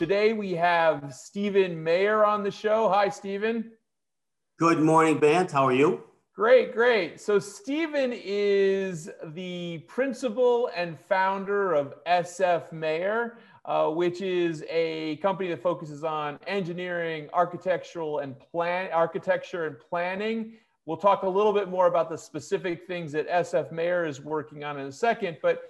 Today we have Stephen Mayer on the show. Hi, Stephen. Good morning, Bant. How are you? Great, great. So, Stephen is the principal and founder of SF Mayer, uh, which is a company that focuses on engineering, architectural, and plan architecture and planning. We'll talk a little bit more about the specific things that SF Mayer is working on in a second, but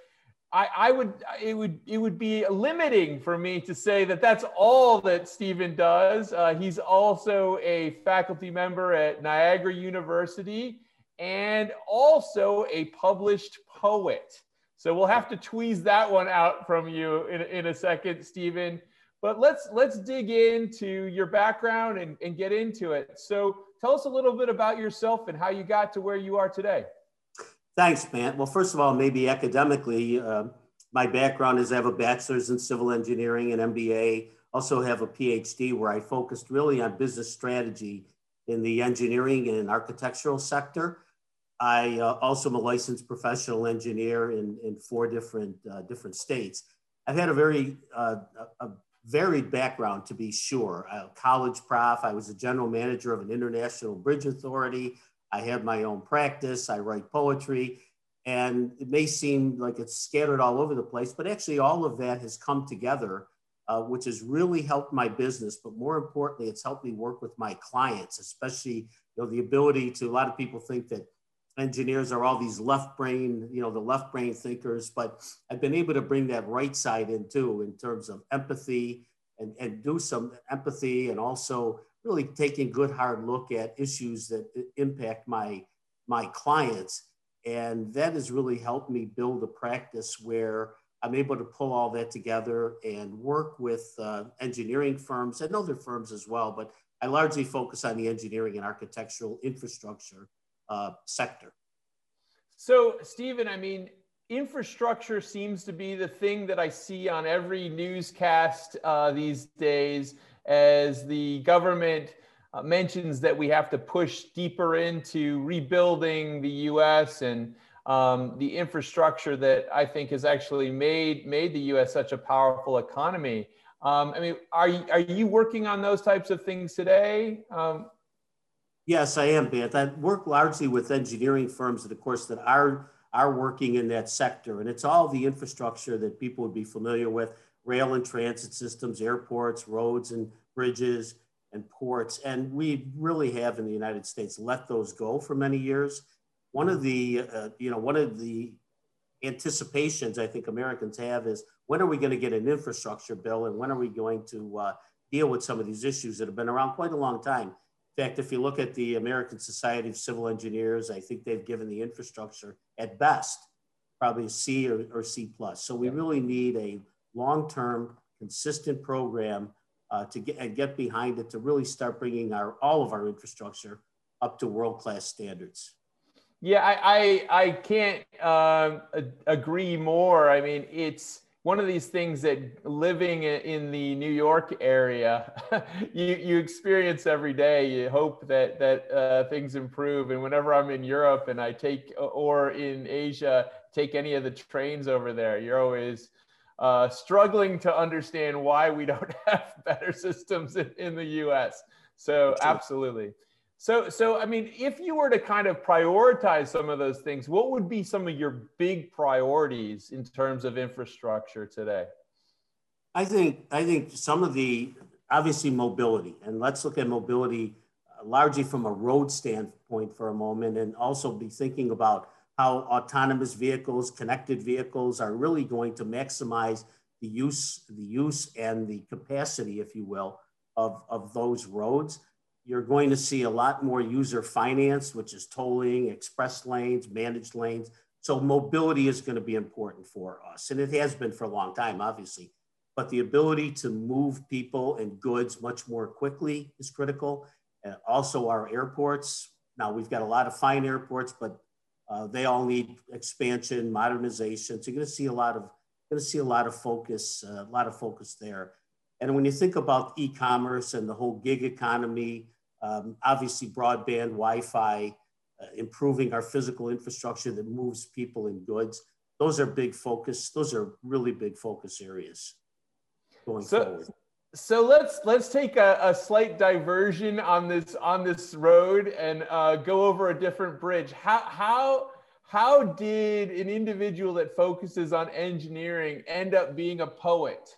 I, I, would it would it would be limiting for me to say that that's all that Stephen does. Uh, he's also a faculty member at Niagara University and also a published poet. So we'll have to tweeze that one out from you in, in a second, Stephen. But let's let's dig into your background and, and get into it. So tell us a little bit about yourself and how you got to where you are today. Thanks, Bant. Well, first of all, maybe academically, uh, my background is I have a bachelor's in civil engineering and MBA. Also have a PhD where I focused really on business strategy in the engineering and architectural sector. I uh, also am a licensed professional engineer in, in four different uh, different states. I've had a very uh, a varied background, to be sure. A college prof. I was a general manager of an international bridge authority. I have my own practice. I write poetry. And it may seem like it's scattered all over the place, but actually, all of that has come together, uh, which has really helped my business. But more importantly, it's helped me work with my clients, especially you know, the ability to, a lot of people think that engineers are all these left brain, you know, the left brain thinkers, but I've been able to bring that right side in too, in terms of empathy and, and do some empathy and also really taking a good hard look at issues that impact my my clients. And that has really helped me build a practice where i'm able to pull all that together and work with uh, engineering firms and other firms as well but i largely focus on the engineering and architectural infrastructure uh, sector. So stephen i mean infrastructure seems to be the thing that i see on every newscast uh, these days as the government uh, mentions that we have to push deeper into rebuilding the U.S. and um, the infrastructure that I think has actually made made the U.S. such a powerful economy. Um, I mean, are you, are you working on those types of things today? Um, yes, I am, Beth. I work largely with engineering firms that, of course, that are are working in that sector, and it's all the infrastructure that people would be familiar with: rail and transit systems, airports, roads, and bridges and ports. And we really have in the United States let those go for many years. One of the, uh, you know, one of the anticipations I think Americans have is when are we going to get an infrastructure bill and when are we going to uh, deal with some of these issues that have been around quite a long time. In fact, if you look at the American Society of Civil Engineers, I think they've given the infrastructure at best probably a C or, or C plus. So we really need a long-term, consistent program uh, to get and get behind it to really start bringing our all of our infrastructure up to world class standards. Yeah, I I, I can't uh, agree more. I mean, it's one of these things that living in the New York area, you, you experience every day. You hope that that uh, things improve. And whenever I'm in Europe and I take or in Asia, take any of the trains over there, you're always uh, struggling to understand why we don't have better systems in, in the US. So, absolutely. So, so I mean, if you were to kind of prioritize some of those things, what would be some of your big priorities in terms of infrastructure today? I think I think some of the obviously mobility, and let's look at mobility uh, largely from a road standpoint for a moment, and also be thinking about how autonomous vehicles, connected vehicles are really going to maximize the use, the use and the capacity, if you will, of, of those roads. You're going to see a lot more user finance, which is tolling, express lanes, managed lanes. So mobility is going to be important for us. And it has been for a long time, obviously. but the ability to move people and goods much more quickly is critical. And also our airports. Now we've got a lot of fine airports, but uh, they all need expansion, modernization. So you're going to see a lot of going to see a lot of focus, uh, a lot of focus there. And when you think about e-commerce and the whole gig economy, um, obviously broadband, Wi-Fi, uh, improving our physical infrastructure that moves people and goods, those are big focus. Those are really big focus areas going so, forward. So let's let's take a, a, slight diversion on this on this road and uh, go over a different bridge. How how how did an individual that focuses on engineering end up being a poet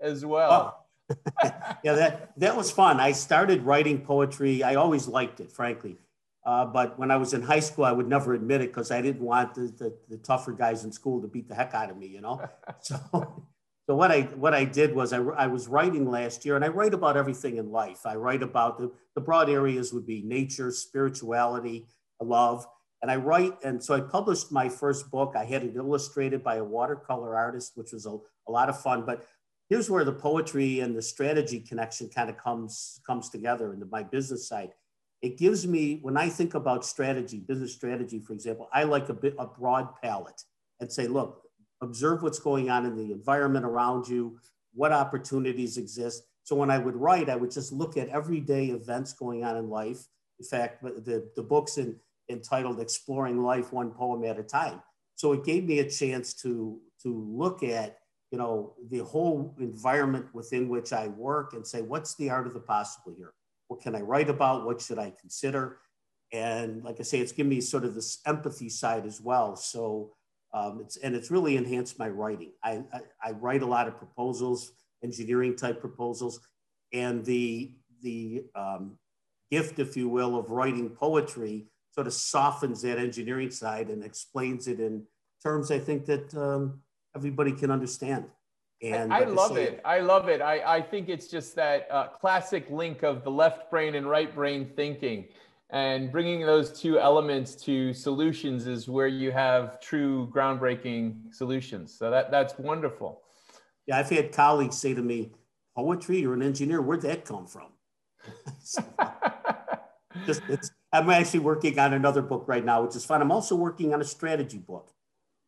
as well? Oh. yeah, that that was fun. I started writing poetry. I always liked it, frankly. Uh, but when I was in high school, I would never admit it because I didn't want the, the, the, tougher guys in school to beat the heck out of me, you know. So so what I what I did was I, I was writing last year, and I write about everything in life. I write about the, the broad areas would be nature, spirituality, love, and I write. And so I published my first book. I had it illustrated by a watercolor artist, which was a, a lot of fun. But here's where the poetry and the strategy connection kind of comes comes together into my business side. It gives me when I think about strategy, business strategy, for example, I like a bit a broad palette and say, look, observe what's going on in the environment around you, what opportunities exist. So when I would write, I would just look at everyday events going on in life. In fact, the, the book's in, entitled Exploring Life One Poem at a Time. So it gave me a chance to, to look at you know, the whole environment within which I work and say, what's the art of the possible here? What can I write about? What should I consider? And like I say, it's given me sort of this empathy side as well. So um, it's, and it's really enhanced my writing. I, I, I, write a lot of proposals, engineering type proposals, and the, the um, gift, if you will, of writing poetry sort of softens that engineering side and explains it in terms I think that um, everybody can understand. And I, love say, it. I love it. I, I think it's just that uh, classic link of the left brain and right brain thinking and bringing those two elements to solutions is where you have true groundbreaking solutions. So that that's wonderful. Yeah i've had colleagues say to me poetry you're an engineer. Where'd that come from? Just it's i'm actually working on another book right now which is fun. I'm also working on a strategy book.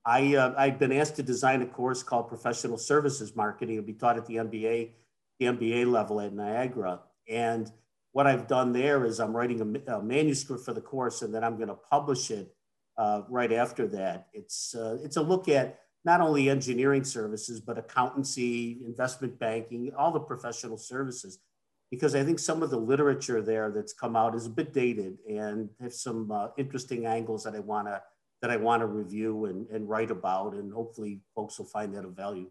I, uh, I've been asked to design a course called Professional Services Marketing. It'll be taught at the MBA, the MBA level at Niagara. And what I've done there is I'm writing a, a manuscript for the course and then I'm going to publish it uh, right after that. It's, uh, it's a look at not only engineering services, but accountancy, investment banking, all the professional services. Because I think some of the literature there that's come out is a bit dated and has some uh, interesting angles that I want to that I want to review and, and write about, and hopefully folks will find that of value.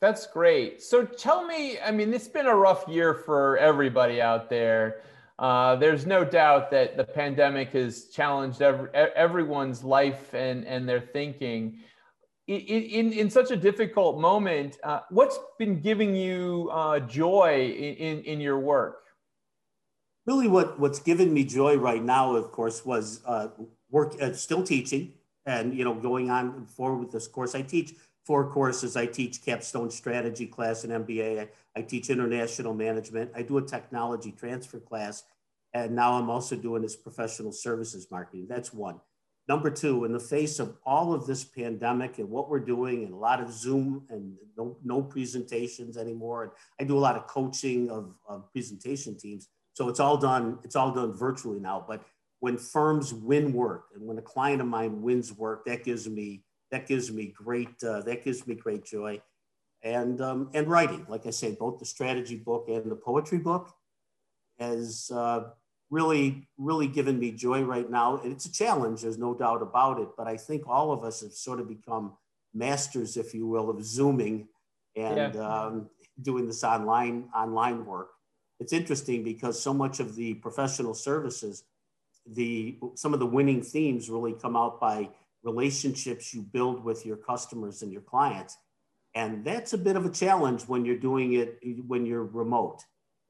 That's great. So tell me, I mean, it's been a rough year for everybody out there. Uh, there's no doubt that the pandemic has challenged every, everyone's life and, and their thinking. In, in, in such a difficult moment, uh, what's been giving you uh, joy in, in your work? Really, what, what's given me joy right now, of course, was uh, work, uh, still teaching and you know going on forward with this course. I teach four courses. I teach capstone strategy class in MBA. I, I, teach international management. I do a technology transfer class. And now I'm also doing this professional services marketing. That's one. Number two, in the face of all of this pandemic and what we're doing and a lot of Zoom and no, no presentations anymore. And I do a lot of coaching of, of presentation teams. So it's all done, it's all done virtually now. But when firms win work and when a client of mine wins work, that gives me that gives me great uh, that gives me great joy. And um, and writing like i say both the strategy book and the poetry book has uh, really really given me joy right now. And it's a challenge there's no doubt about it but i think all of us have sort of become masters if you will of zooming and yeah. um, doing this online online work. It's interesting because so much of the professional services the some of the winning themes really come out by relationships you build with your customers and your clients. And that's a bit of a challenge when you're doing it when you're remote.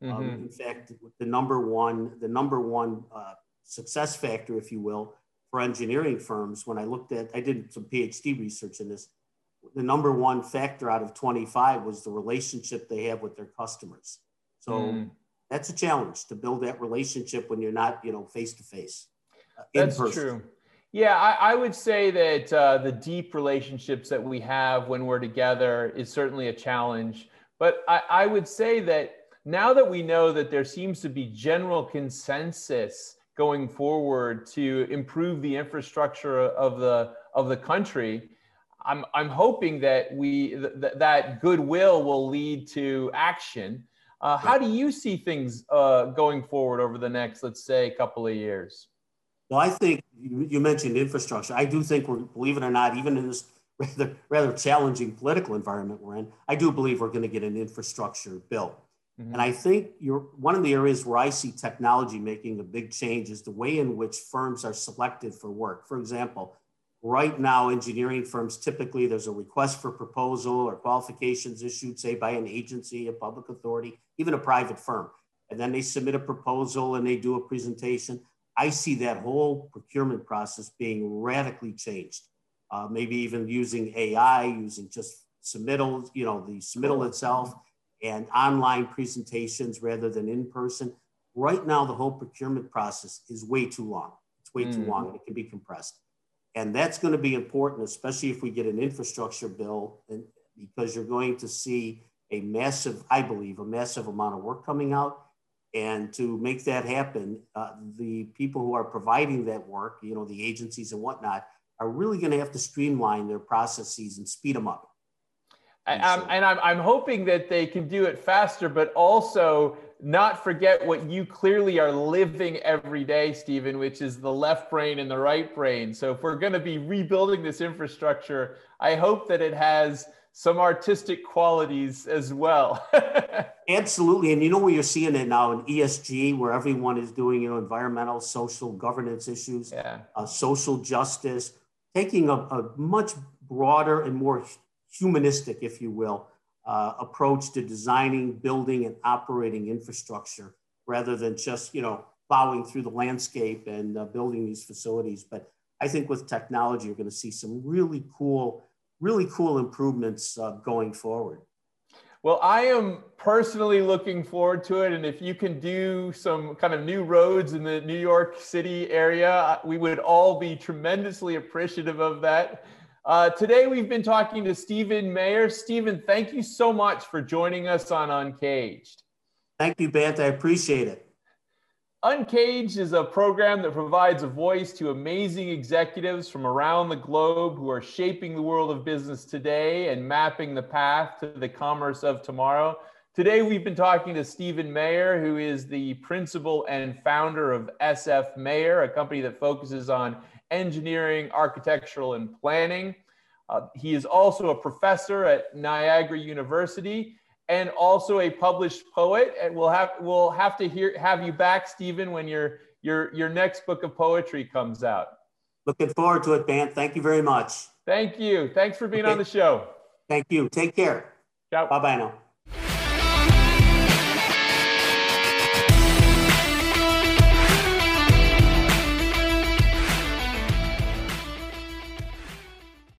Um, mm-hmm. Um, in fact, the number one, the number one uh, success factor, if you will, for engineering firms, when I looked at, I did some PhD research in this. the number one factor out of 25 was the relationship they have with their customers. So mm. that's a challenge to build that relationship when you're not, you know, face to face. That's true. Yeah, I, I, would say that uh, the deep relationships that we have when we're together is certainly a challenge. But I, I would say that now that we know that there seems to be general consensus going forward to improve the infrastructure of the of the country, I'm I'm hoping that we th- that goodwill will lead to action. Uh, how do you see things uh, going forward over the next, let's say, couple of years? Well, I think you, you mentioned infrastructure. I do think we're, believe it or not, even in this rather rather challenging political environment we're in, I do believe we're going to get an infrastructure bill. Mm-hmm. And I think you're one of the areas where I see technology making a big change is the way in which firms are selected for work. For example, right now, engineering firms typically there's a request for proposal or qualifications issued, say, by an agency, a public authority, even a private firm. And then they submit a proposal and they do a presentation. I see that whole procurement process being radically changed. Uh, maybe even using AI, using just submittals, you know, the submittal itself and online presentations rather than in person. Right now, the whole procurement process is way too long. It's way mm. too long and it can be compressed. And that's going to be important, especially if we get an infrastructure bill, and because you're going to see a massive, I believe, a massive amount of work coming out. And to make that happen, uh, the people who are providing that work, you know, the agencies and whatnot, are really going to have to streamline their processes and speed them up. And, I'm, and I'm, I'm hoping that they can do it faster, but also not forget what you clearly are living every day, Stephen, which is the left brain and the right brain. So if we're going to be rebuilding this infrastructure, I hope that it has some artistic qualities as well. Absolutely. And you know where you're seeing it now in ESG, where everyone is doing, you know, environmental, social governance issues, yeah. uh, social justice, taking a, a much broader and more humanistic, if you will, uh, approach to designing, building, and operating infrastructure rather than just, you know, plowing through the landscape and uh, building these facilities. But I think with technology, you're going to see some really cool, really cool improvements uh, going forward. Well, I am personally looking forward to it. And if you can do some kind of new roads in the New York City area, we would all be tremendously appreciative of that. Uh, today, we've been talking to Stephen Mayer. Stephen, thank you so much for joining us on Uncaged. Thank you, Bant. I appreciate it. Uncaged is a program that provides a voice to amazing executives from around the globe who are shaping the world of business today and mapping the path to the commerce of tomorrow. Today, we've been talking to Stephen Mayer, who is the principal and founder of SF Mayer, a company that focuses on engineering, architectural, and planning. Uh, he is also a professor at Niagara University and also a published poet. And we'll have we'll have to hear have you back, Stephen, when your your your next book of poetry comes out. Looking forward to it, Bant. Thank you very much. Thank you. Thanks for being okay. on the show. Thank you. Take care. Ciao. Bye bye now.